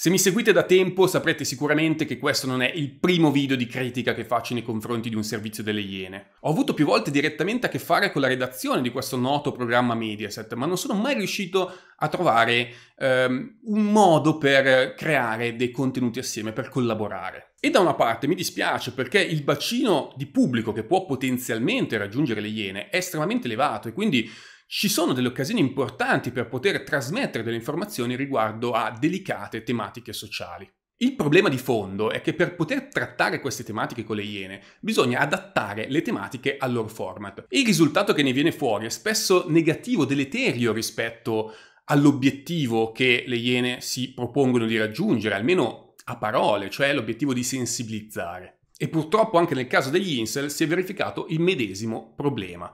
Se mi seguite da tempo saprete sicuramente che questo non è il primo video di critica che faccio nei confronti di un servizio delle Iene. Ho avuto più volte direttamente a che fare con la redazione di questo noto programma Mediaset, ma non sono mai riuscito a trovare ehm, un modo per creare dei contenuti assieme, per collaborare. E da una parte mi dispiace perché il bacino di pubblico che può potenzialmente raggiungere le Iene è estremamente elevato e quindi ci sono delle occasioni importanti per poter trasmettere delle informazioni riguardo a delicate tematiche sociali. Il problema di fondo è che per poter trattare queste tematiche con le iene bisogna adattare le tematiche al loro format. Il risultato che ne viene fuori è spesso negativo, deleterio rispetto all'obiettivo che le iene si propongono di raggiungere, almeno a parole, cioè l'obiettivo di sensibilizzare. E purtroppo anche nel caso degli incel si è verificato il medesimo problema.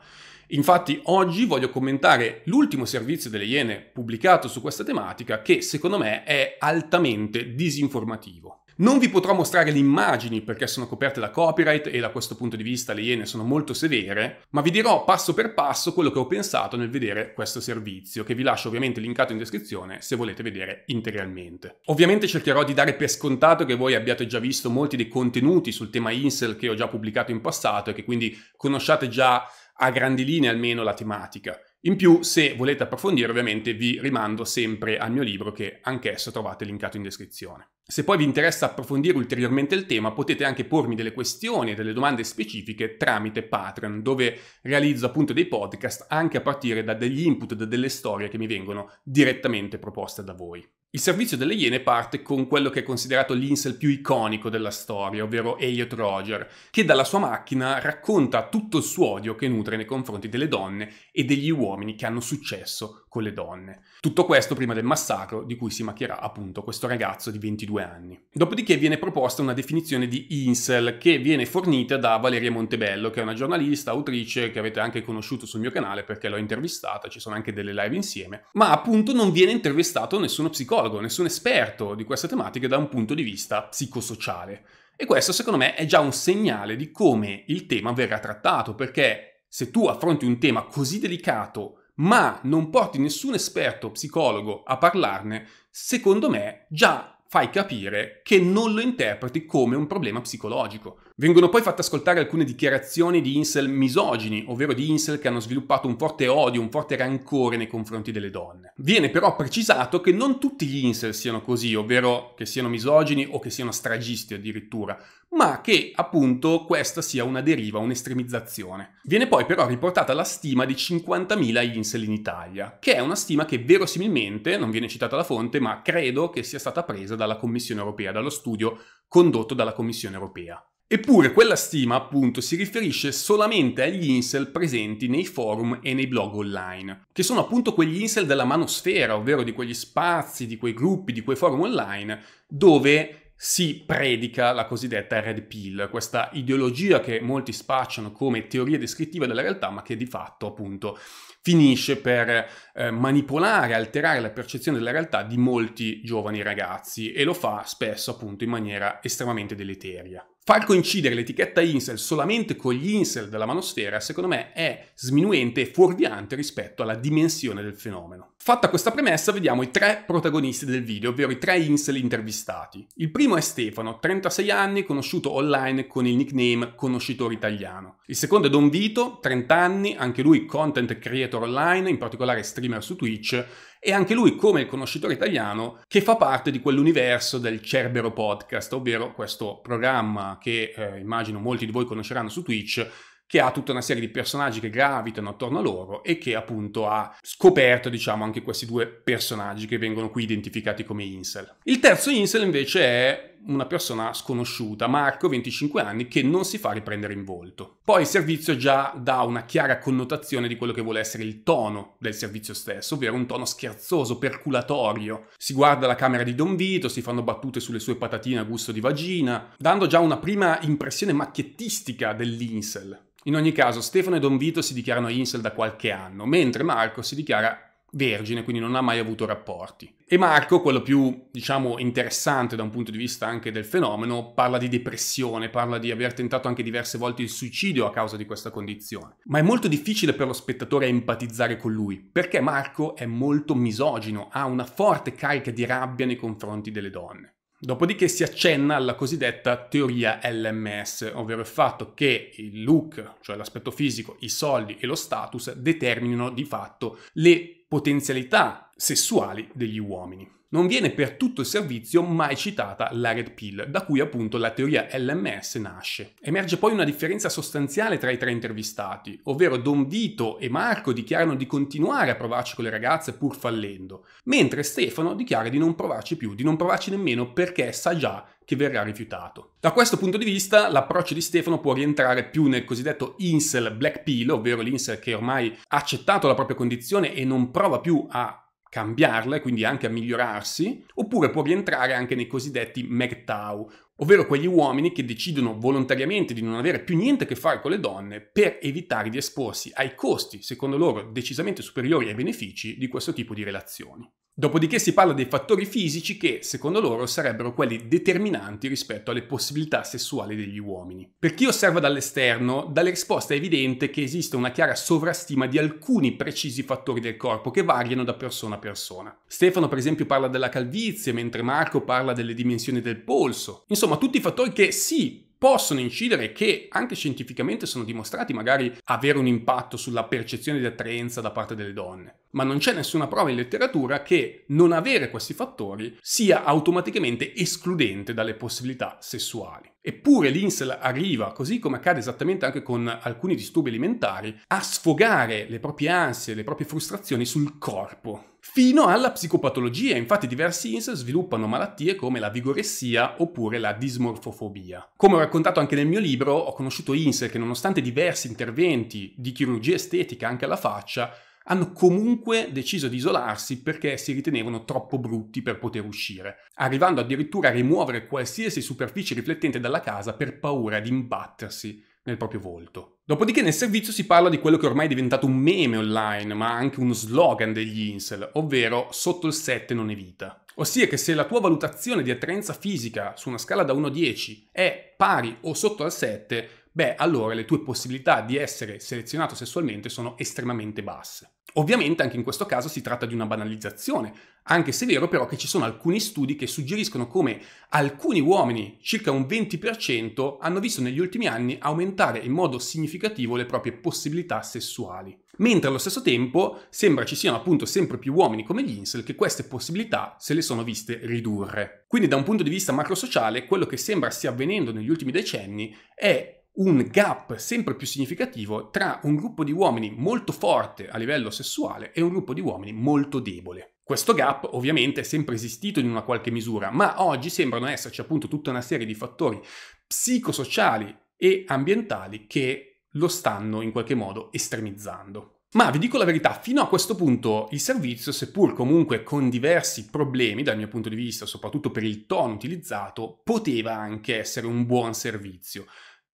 Infatti oggi voglio commentare l'ultimo servizio delle Iene pubblicato su questa tematica che secondo me è altamente disinformativo. Non vi potrò mostrare le immagini perché sono coperte da copyright e da questo punto di vista le Iene sono molto severe, ma vi dirò passo per passo quello che ho pensato nel vedere questo servizio, che vi lascio ovviamente linkato in descrizione se volete vedere integralmente. Ovviamente cercherò di dare per scontato che voi abbiate già visto molti dei contenuti sul tema Incel che ho già pubblicato in passato e che quindi conosciate già a grandi linee almeno la tematica. In più, se volete approfondire, ovviamente vi rimando sempre al mio libro che anch'esso trovate linkato in descrizione. Se poi vi interessa approfondire ulteriormente il tema, potete anche pormi delle questioni e delle domande specifiche tramite Patreon, dove realizzo appunto dei podcast anche a partire da degli input, da delle storie che mi vengono direttamente proposte da voi. Il servizio delle Iene parte con quello che è considerato l'insel più iconico della storia, ovvero Elliot Roger, che dalla sua macchina racconta tutto il suo odio che nutre nei confronti delle donne e degli uomini che hanno successo con le donne. Tutto questo prima del massacro di cui si macchierà appunto questo ragazzo di 22 anni. Dopodiché viene proposta una definizione di incel che viene fornita da Valeria Montebello, che è una giornalista, autrice che avete anche conosciuto sul mio canale perché l'ho intervistata, ci sono anche delle live insieme, ma appunto non viene intervistato nessuno psicologo psicologo, nessun esperto di questa tematica da un punto di vista psicosociale. E questo secondo me è già un segnale di come il tema verrà trattato, perché se tu affronti un tema così delicato ma non porti nessun esperto psicologo a parlarne, secondo me già fai capire che non lo interpreti come un problema psicologico. Vengono poi fatte ascoltare alcune dichiarazioni di incel misogini, ovvero di incel che hanno sviluppato un forte odio, un forte rancore nei confronti delle donne. Viene però precisato che non tutti gli incel siano così, ovvero che siano misogini o che siano stragisti addirittura, ma che appunto questa sia una deriva, un'estremizzazione. Viene poi però riportata la stima di 50.000 incel in Italia, che è una stima che verosimilmente, non viene citata la fonte, ma credo che sia stata presa dalla Commissione europea, dallo studio condotto dalla Commissione europea. Eppure quella stima appunto si riferisce solamente agli incel presenti nei forum e nei blog online, che sono appunto quegli incel della manosfera, ovvero di quegli spazi, di quei gruppi, di quei forum online, dove si predica la cosiddetta red pill, questa ideologia che molti spacciano come teoria descrittiva della realtà, ma che di fatto appunto finisce per eh, manipolare, alterare la percezione della realtà di molti giovani ragazzi e lo fa spesso appunto in maniera estremamente deleteria. Far coincidere l'etichetta incel solamente con gli incel della manosfera, secondo me, è sminuente e fuorviante rispetto alla dimensione del fenomeno. Fatta questa premessa, vediamo i tre protagonisti del video, ovvero i tre incel intervistati. Il primo è Stefano, 36 anni, conosciuto online con il nickname Conoscitore Italiano. Il secondo è Don Vito, 30 anni, anche lui content creator online, in particolare streamer su Twitch, e anche lui come il conoscitore italiano che fa parte di quell'universo del Cerbero Podcast, ovvero questo programma che eh, immagino molti di voi conosceranno su Twitch che ha tutta una serie di personaggi che gravitano attorno a loro e che appunto ha scoperto, diciamo, anche questi due personaggi che vengono qui identificati come incel. Il terzo incel invece è una persona sconosciuta, Marco, 25 anni, che non si fa riprendere in volto. Poi il servizio già dà una chiara connotazione di quello che vuole essere il tono del servizio stesso, ovvero un tono scherzoso, perculatorio. Si guarda la camera di Don Vito, si fanno battute sulle sue patatine a gusto di vagina, dando già una prima impressione macchiettistica dell'insel. In ogni caso, Stefano e Don Vito si dichiarano incel da qualche anno, mentre Marco si dichiara vergine, quindi non ha mai avuto rapporti. E Marco, quello più, diciamo, interessante da un punto di vista anche del fenomeno, parla di depressione, parla di aver tentato anche diverse volte il suicidio a causa di questa condizione. Ma è molto difficile per lo spettatore empatizzare con lui, perché Marco è molto misogino, ha una forte carica di rabbia nei confronti delle donne. Dopodiché si accenna alla cosiddetta teoria LMS, ovvero il fatto che il look, cioè l'aspetto fisico, i soldi e lo status determinino di fatto le potenzialità sessuali degli uomini. Non viene per tutto il servizio mai citata la Red Pill, da cui appunto la teoria LMS nasce. Emerge poi una differenza sostanziale tra i tre intervistati, ovvero Don Vito e Marco dichiarano di continuare a provarci con le ragazze pur fallendo, mentre Stefano dichiara di non provarci più, di non provarci nemmeno perché sa già che verrà rifiutato. Da questo punto di vista l'approccio di Stefano può rientrare più nel cosiddetto incel black pill, ovvero l'incel che ormai ha accettato la propria condizione e non prova più a cambiarla quindi anche a migliorarsi, oppure può rientrare anche nei cosiddetti MGTOW, ovvero quegli uomini che decidono volontariamente di non avere più niente a che fare con le donne per evitare di esporsi ai costi, secondo loro decisamente superiori ai benefici di questo tipo di relazioni. Dopodiché si parla dei fattori fisici che, secondo loro, sarebbero quelli determinanti rispetto alle possibilità sessuali degli uomini. Per chi osserva dall'esterno, dalle risposte è evidente che esiste una chiara sovrastima di alcuni precisi fattori del corpo che variano da persona a persona. Stefano, per esempio, parla della calvizie, mentre Marco parla delle dimensioni del polso. Insomma, tutti fattori che sì, possono incidere che anche scientificamente sono dimostrati magari avere un impatto sulla percezione di attraenza da parte delle donne. Ma non c'è nessuna prova in letteratura che non avere questi fattori sia automaticamente escludente dalle possibilità sessuali. Eppure l'Insel arriva, così come accade esattamente anche con alcuni disturbi alimentari, a sfogare le proprie ansie, le proprie frustrazioni sul corpo, fino alla psicopatologia. Infatti diversi Insel sviluppano malattie come la vigoressia oppure la dismorfofobia. Come ho raccontato anche nel mio libro, ho conosciuto Insel che nonostante diversi interventi di chirurgia estetica anche alla faccia, hanno comunque deciso di isolarsi perché si ritenevano troppo brutti per poter uscire, arrivando addirittura a rimuovere qualsiasi superficie riflettente dalla casa per paura di imbattersi nel proprio volto. Dopodiché nel servizio si parla di quello che ormai è diventato un meme online, ma anche uno slogan degli incel, ovvero sotto il 7 non è vita. Ossia che se la tua valutazione di attraenza fisica su una scala da 1 a 10 è pari o sotto al 7, beh allora le tue possibilità di essere selezionato sessualmente sono estremamente basse. Ovviamente anche in questo caso si tratta di una banalizzazione, anche se è vero però che ci sono alcuni studi che suggeriscono come alcuni uomini, circa un 20%, hanno visto negli ultimi anni aumentare in modo significativo le proprie possibilità sessuali. Mentre allo stesso tempo sembra ci siano appunto sempre più uomini come gli incel che queste possibilità se le sono viste ridurre. Quindi da un punto di vista macrosociale quello che sembra stia avvenendo negli ultimi decenni è un gap sempre più significativo tra un gruppo di uomini molto forte a livello sessuale e un gruppo di uomini molto debole. Questo gap ovviamente è sempre esistito in una qualche misura, ma oggi sembrano esserci appunto tutta una serie di fattori psicosociali e ambientali che lo stanno in qualche modo estremizzando. Ma vi dico la verità, fino a questo punto il servizio, seppur comunque con diversi problemi dal mio punto di vista, soprattutto per il tono utilizzato, poteva anche essere un buon servizio.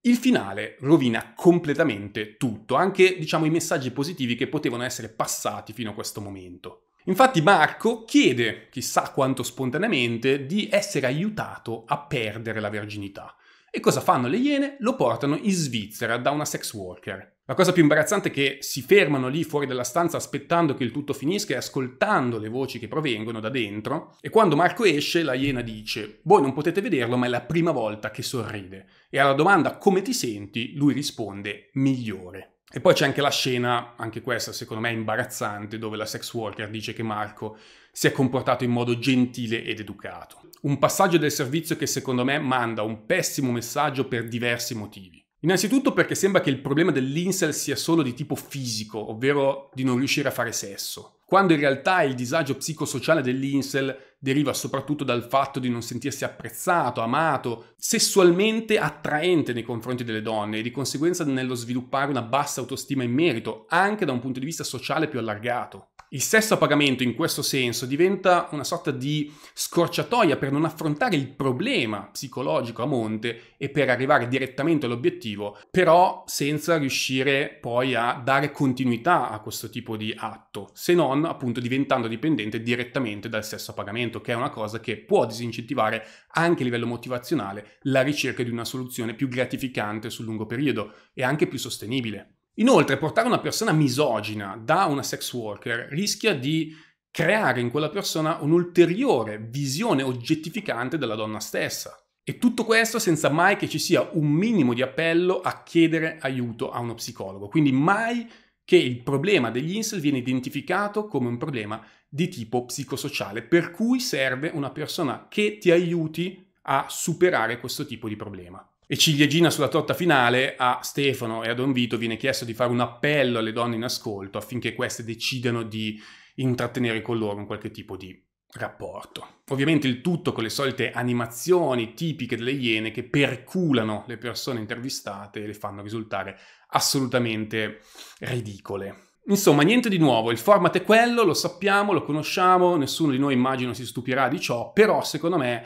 Il finale rovina completamente tutto, anche diciamo i messaggi positivi che potevano essere passati fino a questo momento. Infatti Marco chiede, chissà quanto spontaneamente, di essere aiutato a perdere la verginità. E cosa fanno le Iene? Lo portano in Svizzera da una sex worker. La cosa più imbarazzante è che si fermano lì fuori dalla stanza aspettando che il tutto finisca e ascoltando le voci che provengono da dentro. E quando Marco esce, la Iena dice: Voi non potete vederlo, ma è la prima volta che sorride. E alla domanda come ti senti, lui risponde: migliore. E poi c'è anche la scena, anche questa secondo me imbarazzante, dove la sex worker dice che Marco si è comportato in modo gentile ed educato. Un passaggio del servizio che secondo me manda un pessimo messaggio per diversi motivi. Innanzitutto perché sembra che il problema dell'incel sia solo di tipo fisico, ovvero di non riuscire a fare sesso, quando in realtà il disagio psicosociale dell'incel deriva soprattutto dal fatto di non sentirsi apprezzato, amato, sessualmente attraente nei confronti delle donne e di conseguenza nello sviluppare una bassa autostima in merito, anche da un punto di vista sociale più allargato. Il sesso a pagamento in questo senso diventa una sorta di scorciatoia per non affrontare il problema psicologico a monte e per arrivare direttamente all'obiettivo, però senza riuscire poi a dare continuità a questo tipo di atto, se non appunto diventando dipendente direttamente dal sesso a pagamento, che è una cosa che può disincentivare anche a livello motivazionale la ricerca di una soluzione più gratificante sul lungo periodo e anche più sostenibile. Inoltre, portare una persona misogina da una sex worker rischia di creare in quella persona un'ulteriore visione oggettificante della donna stessa. E tutto questo senza mai che ci sia un minimo di appello a chiedere aiuto a uno psicologo. Quindi mai che il problema degli incel viene identificato come un problema di tipo psicosociale, per cui serve una persona che ti aiuti a superare questo tipo di problema. E ciliegina sulla torta finale, a Stefano e a Don Vito viene chiesto di fare un appello alle donne in ascolto affinché queste decidano di intrattenere con loro un qualche tipo di rapporto. Ovviamente il tutto con le solite animazioni tipiche delle iene che perculano le persone intervistate e le fanno risultare assolutamente ridicole. Insomma, niente di nuovo, il format è quello, lo sappiamo, lo conosciamo, nessuno di noi immagino si stupirà di ciò, però secondo me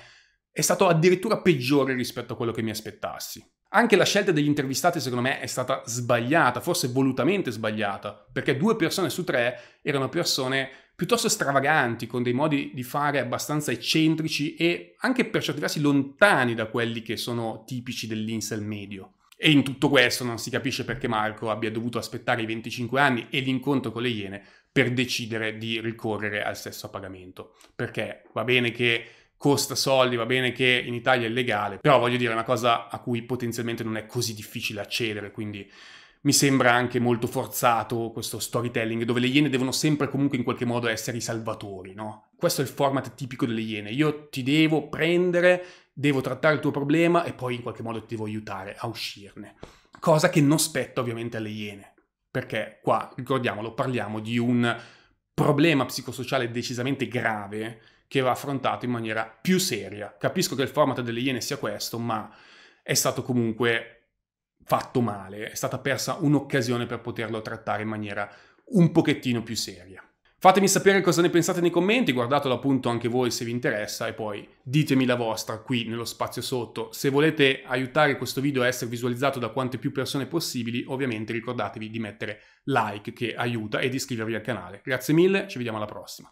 è stato addirittura peggiore rispetto a quello che mi aspettassi. Anche la scelta degli intervistati secondo me è stata sbagliata, forse volutamente sbagliata, perché due persone su tre erano persone piuttosto stravaganti, con dei modi di fare abbastanza eccentrici e anche per certi versi lontani da quelli che sono tipici dell'insel medio. E in tutto questo non si capisce perché Marco abbia dovuto aspettare i 25 anni e l'incontro con le Iene per decidere di ricorrere al sesso a pagamento. Perché va bene che costa soldi, va bene che in Italia è legale, però voglio dire è una cosa a cui potenzialmente non è così difficile accedere, quindi mi sembra anche molto forzato questo storytelling dove le iene devono sempre comunque in qualche modo essere i salvatori, no? Questo è il format tipico delle iene, io ti devo prendere, devo trattare il tuo problema e poi in qualche modo ti devo aiutare a uscirne. Cosa che non spetta ovviamente alle iene, perché qua, ricordiamolo, parliamo di un problema psicosociale decisamente grave che va affrontato in maniera più seria. Capisco che il format delle Iene sia questo, ma è stato comunque fatto male, è stata persa un'occasione per poterlo trattare in maniera un pochettino più seria. Fatemi sapere cosa ne pensate nei commenti, guardatelo appunto anche voi se vi interessa e poi ditemi la vostra qui nello spazio sotto. Se volete aiutare questo video a essere visualizzato da quante più persone possibili, ovviamente ricordatevi di mettere like che aiuta e di iscrivervi al canale. Grazie mille, ci vediamo alla prossima.